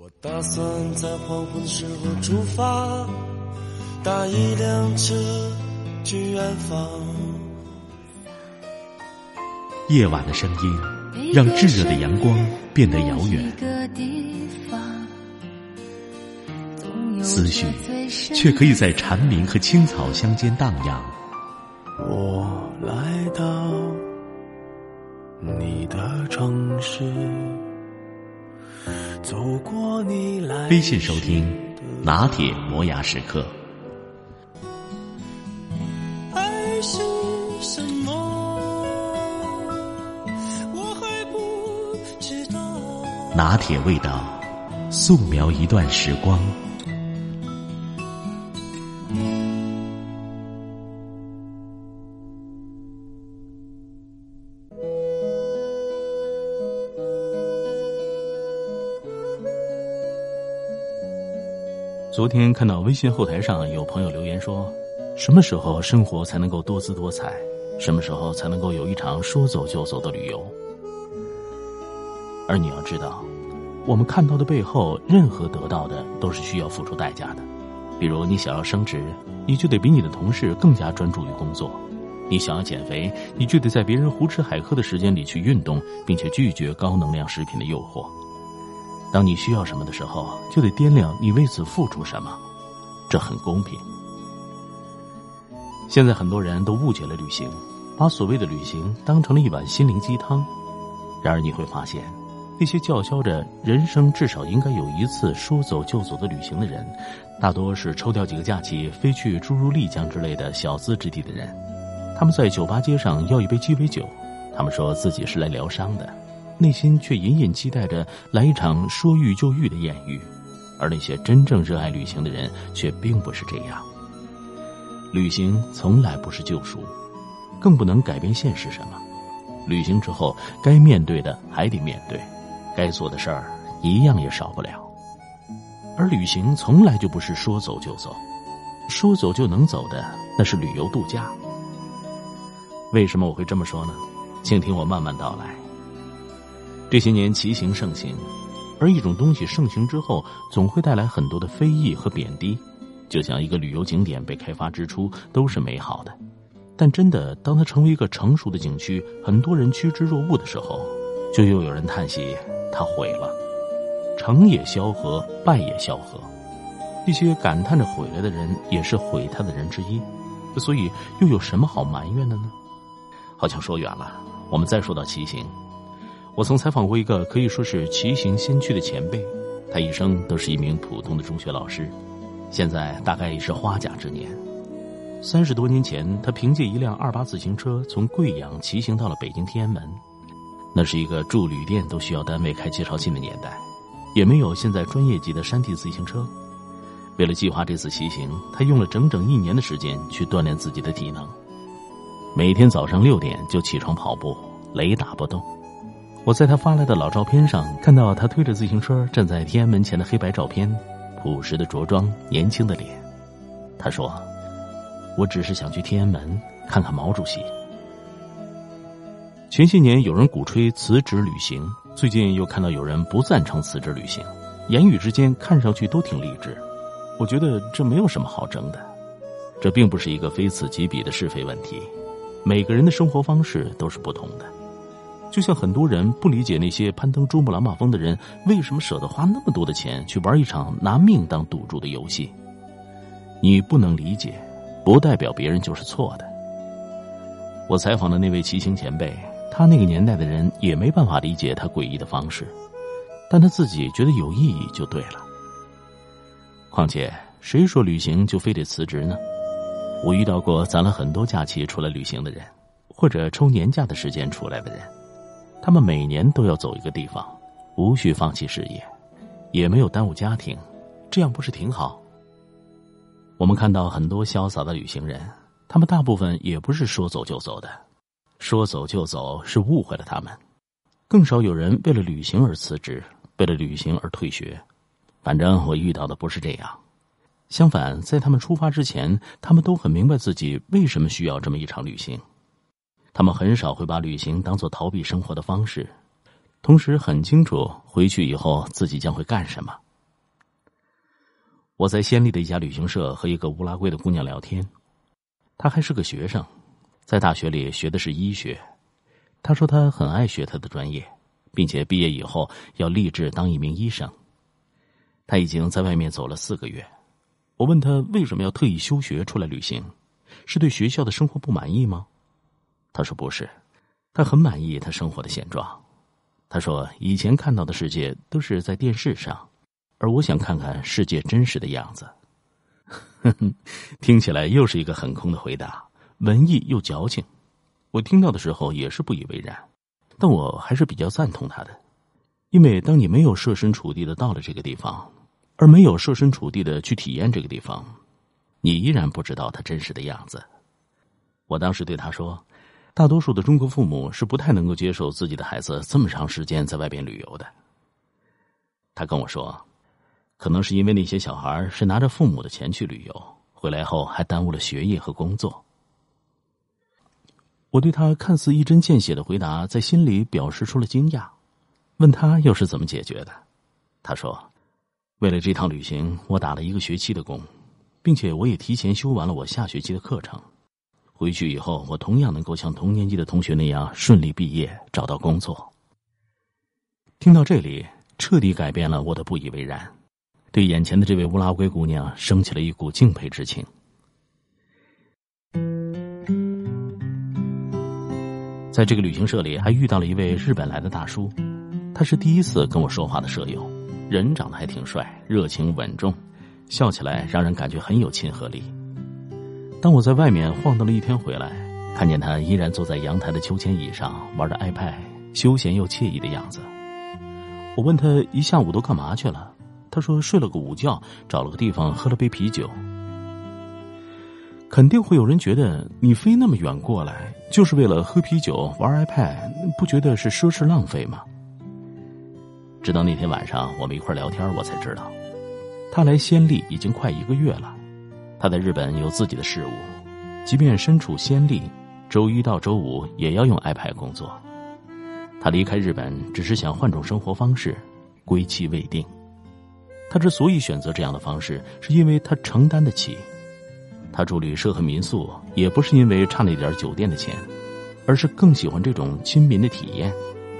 我打算在黄昏时候出发，搭一辆车去远方。夜晚的声音让炙热的阳光变得遥远，思绪却可以在蝉鸣和青草乡间荡漾。我来到你的城市。走过你来微信收听拿铁磨牙时刻。爱是什么？我还不知道。拿铁味道，素描一段时光。昨天看到微信后台上有朋友留言说：“什么时候生活才能够多姿多彩？什么时候才能够有一场说走就走的旅游？”而你要知道，我们看到的背后，任何得到的都是需要付出代价的。比如，你想要升职，你就得比你的同事更加专注于工作；你想要减肥，你就得在别人胡吃海喝的时间里去运动，并且拒绝高能量食品的诱惑。当你需要什么的时候，就得掂量你为此付出什么，这很公平。现在很多人都误解了旅行，把所谓的旅行当成了一碗心灵鸡汤。然而你会发现，那些叫嚣着人生至少应该有一次说走就走的旅行的人，大多是抽调几个假期飞去诸如丽江之类的小资之地的人。他们在酒吧街上要一杯鸡尾酒，他们说自己是来疗伤的。内心却隐隐期待着来一场说遇就遇的艳遇，而那些真正热爱旅行的人却并不是这样。旅行从来不是救赎，更不能改变现实什么。旅行之后，该面对的还得面对，该做的事儿一样也少不了。而旅行从来就不是说走就走，说走就能走的那是旅游度假。为什么我会这么说呢？请听我慢慢道来。这些年骑行盛行，而一种东西盛行之后，总会带来很多的非议和贬低。就像一个旅游景点被开发之初都是美好的，但真的当它成为一个成熟的景区，很多人趋之若鹜的时候，就又有人叹息它毁了。成也萧何，败也萧何。那些感叹着毁了的人，也是毁他的人之一。所以又有什么好埋怨的呢？好像说远了，我们再说到骑行。我曾采访过一个可以说是骑行先驱的前辈，他一生都是一名普通的中学老师，现在大概已是花甲之年。三十多年前，他凭借一辆二八自行车从贵阳骑行到了北京天安门。那是一个住旅店都需要单位开介绍信的年代，也没有现在专业级的山地自行车。为了计划这次骑行，他用了整整一年的时间去锻炼自己的体能，每天早上六点就起床跑步，雷打不动。我在他发来的老照片上看到他推着自行车站在天安门前的黑白照片，朴实的着装，年轻的脸。他说：“我只是想去天安门看看毛主席。”前些年有人鼓吹辞职旅行，最近又看到有人不赞成辞职旅行，言语之间看上去都挺励志。我觉得这没有什么好争的，这并不是一个非此即彼的是非问题，每个人的生活方式都是不同的。就像很多人不理解那些攀登珠穆朗玛峰的人为什么舍得花那么多的钱去玩一场拿命当赌注的游戏。你不能理解，不代表别人就是错的。我采访的那位骑行前辈，他那个年代的人也没办法理解他诡异的方式，但他自己觉得有意义就对了。况且，谁说旅行就非得辞职呢？我遇到过攒了很多假期出来旅行的人，或者抽年假的时间出来的人。他们每年都要走一个地方，无需放弃事业，也没有耽误家庭，这样不是挺好？我们看到很多潇洒的旅行人，他们大部分也不是说走就走的，说走就走是误会了他们。更少有人为了旅行而辞职，为了旅行而退学。反正我遇到的不是这样。相反，在他们出发之前，他们都很明白自己为什么需要这么一场旅行。他们很少会把旅行当做逃避生活的方式，同时很清楚回去以后自己将会干什么，我在暹粒的一家旅行社和一个乌拉圭的姑娘聊天，她还是个学生，在大学里学的是医学。她说她很爱学她的专业，并且毕业以后要立志当一名医生。她已经在外面走了四个月。我问她为什么要特意休学出来旅行，是对学校的生活不满意吗？他说不是，他很满意他生活的现状。他说以前看到的世界都是在电视上。而我想看看世界真实的样子，听起来又是一个很空的回答，文艺又矫情。我听到的时候也是不以为然，但我还是比较赞同他的，因为当你没有设身处地的到了这个地方，而没有设身处地的去体验这个地方，你依然不知道它真实的样子。我当时对他说：“大多数的中国父母是不太能够接受自己的孩子这么长时间在外边旅游的。”他跟我说。可能是因为那些小孩是拿着父母的钱去旅游，回来后还耽误了学业和工作。我对他看似一针见血的回答，在心里表示出了惊讶，问他又是怎么解决的。他说：“为了这趟旅行，我打了一个学期的工，并且我也提前修完了我下学期的课程。回去以后，我同样能够像同年级的同学那样顺利毕业，找到工作。”听到这里，彻底改变了我的不以为然。对眼前的这位乌拉圭姑娘升起了一股敬佩之情。在这个旅行社里，还遇到了一位日本来的大叔，他是第一次跟我说话的舍友，人长得还挺帅，热情稳重，笑起来让人感觉很有亲和力。当我在外面晃荡了一天回来，看见他依然坐在阳台的秋千椅上玩着 iPad，休闲又惬意的样子，我问他一下午都干嘛去了。他说睡了个午觉，找了个地方喝了杯啤酒。肯定会有人觉得你飞那么远过来，就是为了喝啤酒玩 iPad，不觉得是奢侈浪费吗？直到那天晚上我们一块聊天，我才知道，他来仙丽已经快一个月了。他在日本有自己的事务，即便身处先例，周一到周五也要用 iPad 工作。他离开日本只是想换种生活方式，归期未定。他之所以选择这样的方式，是因为他承担得起。他住旅社和民宿，也不是因为差那点酒店的钱，而是更喜欢这种亲民的体验，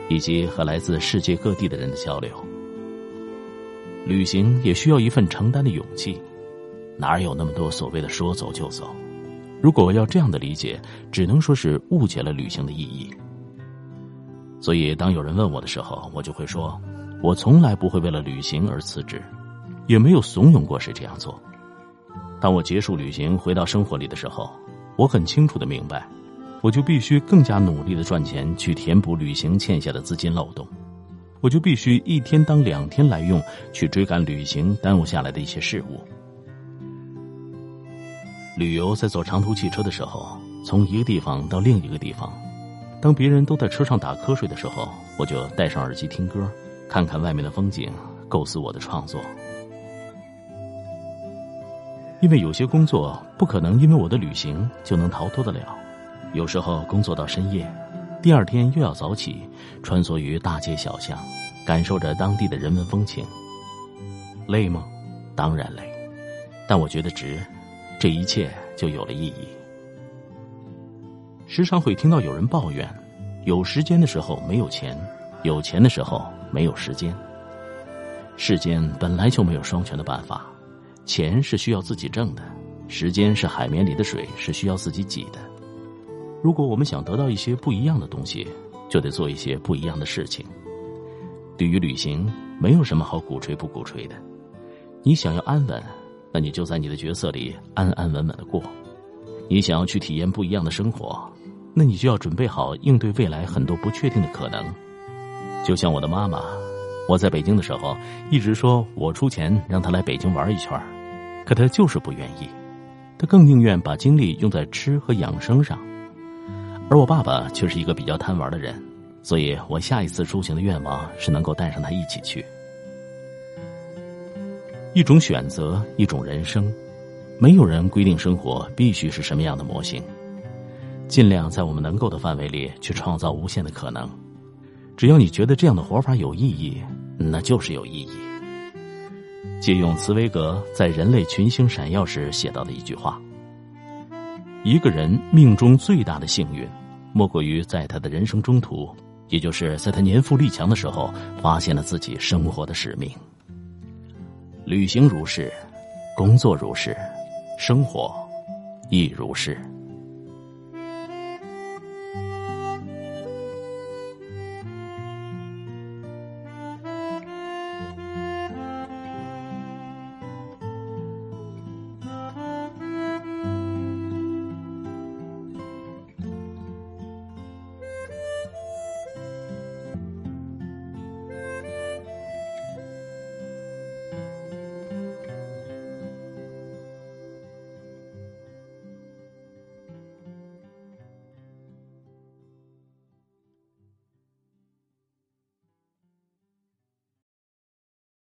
以及和来自世界各地的人的交流。旅行也需要一份承担的勇气，哪有那么多所谓的说走就走？如果要这样的理解，只能说是误解了旅行的意义。所以，当有人问我的时候，我就会说，我从来不会为了旅行而辞职。也没有怂恿过谁这样做。当我结束旅行回到生活里的时候，我很清楚的明白，我就必须更加努力的赚钱去填补旅行欠下的资金漏洞，我就必须一天当两天来用去追赶旅行耽误下来的一些事物。旅游在坐长途汽车的时候，从一个地方到另一个地方，当别人都在车上打瞌睡的时候，我就戴上耳机听歌，看看外面的风景，构思我的创作。因为有些工作不可能因为我的旅行就能逃脱得了，有时候工作到深夜，第二天又要早起，穿梭于大街小巷，感受着当地的人文风情。累吗？当然累，但我觉得值，这一切就有了意义。时常会听到有人抱怨，有时间的时候没有钱，有钱的时候没有时间。世间本来就没有双全的办法。钱是需要自己挣的，时间是海绵里的水，是需要自己挤的。如果我们想得到一些不一样的东西，就得做一些不一样的事情。对于旅行，没有什么好鼓吹不鼓吹的。你想要安稳，那你就在你的角色里安安稳稳的过；你想要去体验不一样的生活，那你就要准备好应对未来很多不确定的可能。就像我的妈妈，我在北京的时候，一直说我出钱让她来北京玩一圈可他就是不愿意，他更宁愿把精力用在吃和养生上，而我爸爸却是一个比较贪玩的人，所以我下一次出行的愿望是能够带上他一起去。一种选择一种人生。没有人规定生活必须是什么样的模型尽量在我们能够的范围里去创造无限的可能。只要你觉得这样的活法有意义那就是有意义。借用茨威格在人类群星闪耀时写到的一句话一个人命中最大的幸运莫过于在他的人生中途也就是在他年富力强的时候发现了自己生活的使命。旅行如是工作如是生活亦如是。